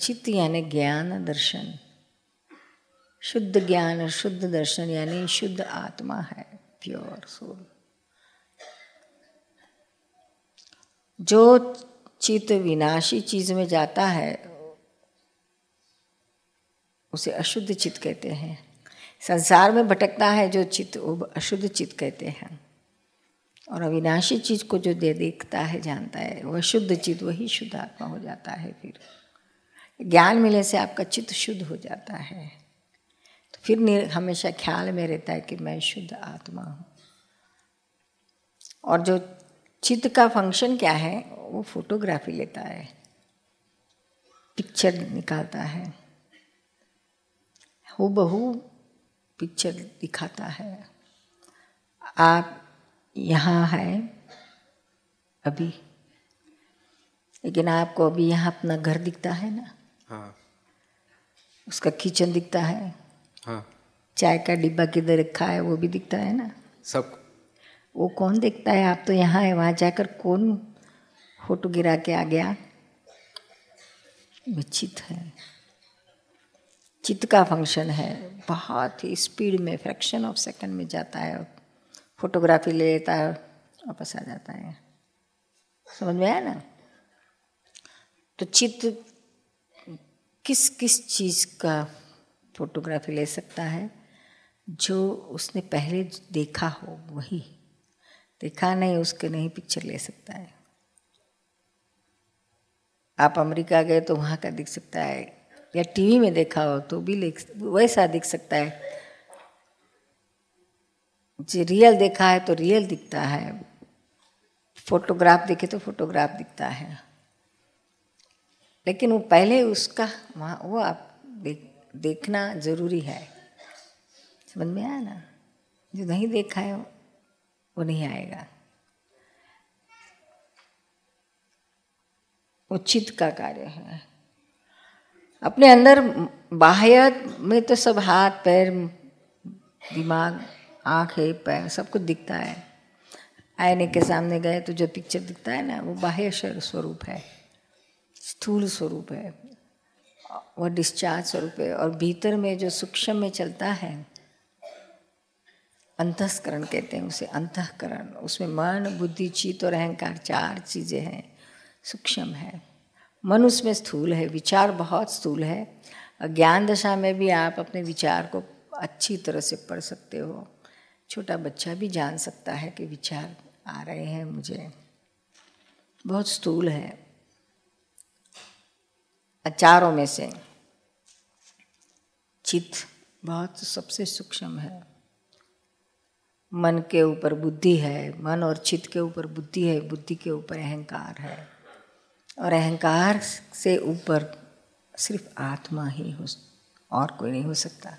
चित्त यानी ज्ञान दर्शन। शुद्ध ज्ञान और शुद्ध दर्शन यानी शुद्ध आत्मा है प्योर सोल जो चित्त विनाशी चीज़ में जाता है, उसे अशुद्ध चित्त कहते हैं। संसार में भटकता है जो चित्त, वो अशुद्ध चित्त कहते हैं। और अविनाशी चीज़ को जो दे देखता है, जानता है, वह शुद्ध चित्त, वही शुद्ध आत्मा हो जाता है फिर। ज्ञान मिलने से आपका चित्त शुद्ध हो जाता है। तो फिर हमेशा ख्याल में रहता है कि मैं शुद्ध आत्मा हूँ। और जो चित्त का फ़ंक्शन क्या है, वो फोटोग्राफी लेता है। पिक्चर निकालता है। हो बहु पिक्चर दिखाता है। आप यहाँ है, अभी। लेकिन आपको अभी यहाँ अपना घर दिखता है ना। हाँ। उसका किचन दिखता है। हाँ। चाय का डिब्बा किधर रखा है वो भी दिखता है ना? सब। वो कौन देखता है? आप तो यहाँ है वहाँ जाकर कौन फ़ोटो गिरा के आ गया? चित है। चित्त का फ़ंक्शन है। बहुत ही स्पीड में फ्रैक्शन ऑफ़ सेकंड में जाता है फोटोग्राफी ले लेता है वापस आ जाता है। समझ में आया ना? तो चित्त किस किस चीज़ का फोटोग्राफी ले सकता है? जो उसने पहले देखा हो, वही। देखा नहीं, उसके नहीं पिक्चर ले सकता है। आप अमेरिका गए तो वहाँ का दिख सकता है, या टीवी में देखा हो तो भी ले वैसा दिख सकता है। जो रियल देखा है तो रियल दिखता है। फोटोग्राफ देखे तो फोटोग्राफ दिखता है। लेकिन वो पहले उसका, वहाँ, वो आप देख, देखना ज़रूरी है। समझ में आया ना? जो नहीं देखा है, वो नहीं आएगा। उचित का कार्य है। अपने अंदर बाह्य में तो सब हाथ, पैर, दिमाग, आँख पैर, सब कुछ दिखता है। आईने के सामने गए तो जो पिक्चर दिखता है ना, वो बाह्य स्वरूप है। स्थूल स्वरूप है। वह डिस्चार्ज स्वरूप है और भीतर में जो सूक्ष्म में चलता है अंतस्करण कहते हैं उसे, अंतकरण। उसमें मन, बुद्धि चित और अहंकार चार चीज़ें हैं, सूक्ष्म है। मन उसमें स्थूल है, विचार बहुत स्थूल है। ज्ञान दशा में भी आप अपने विचार को अच्छी तरह से पढ़ सकते हो। छोटा बच्चा भी जान सकता है कि विचार आ रहे हैं मुझे। बहुत स्थूल है। चारों में से। चित्त बहुत सबसे सूक्ष्म है। मन के ऊपर बुद्धि है, मन और चित्त के ऊपर बुद्धि है, बुद्धि के ऊपर अहंकार है। और अहंकार से ऊपर सिर्फ़ आत्मा ही हो, और कोई नहीं हो सकता।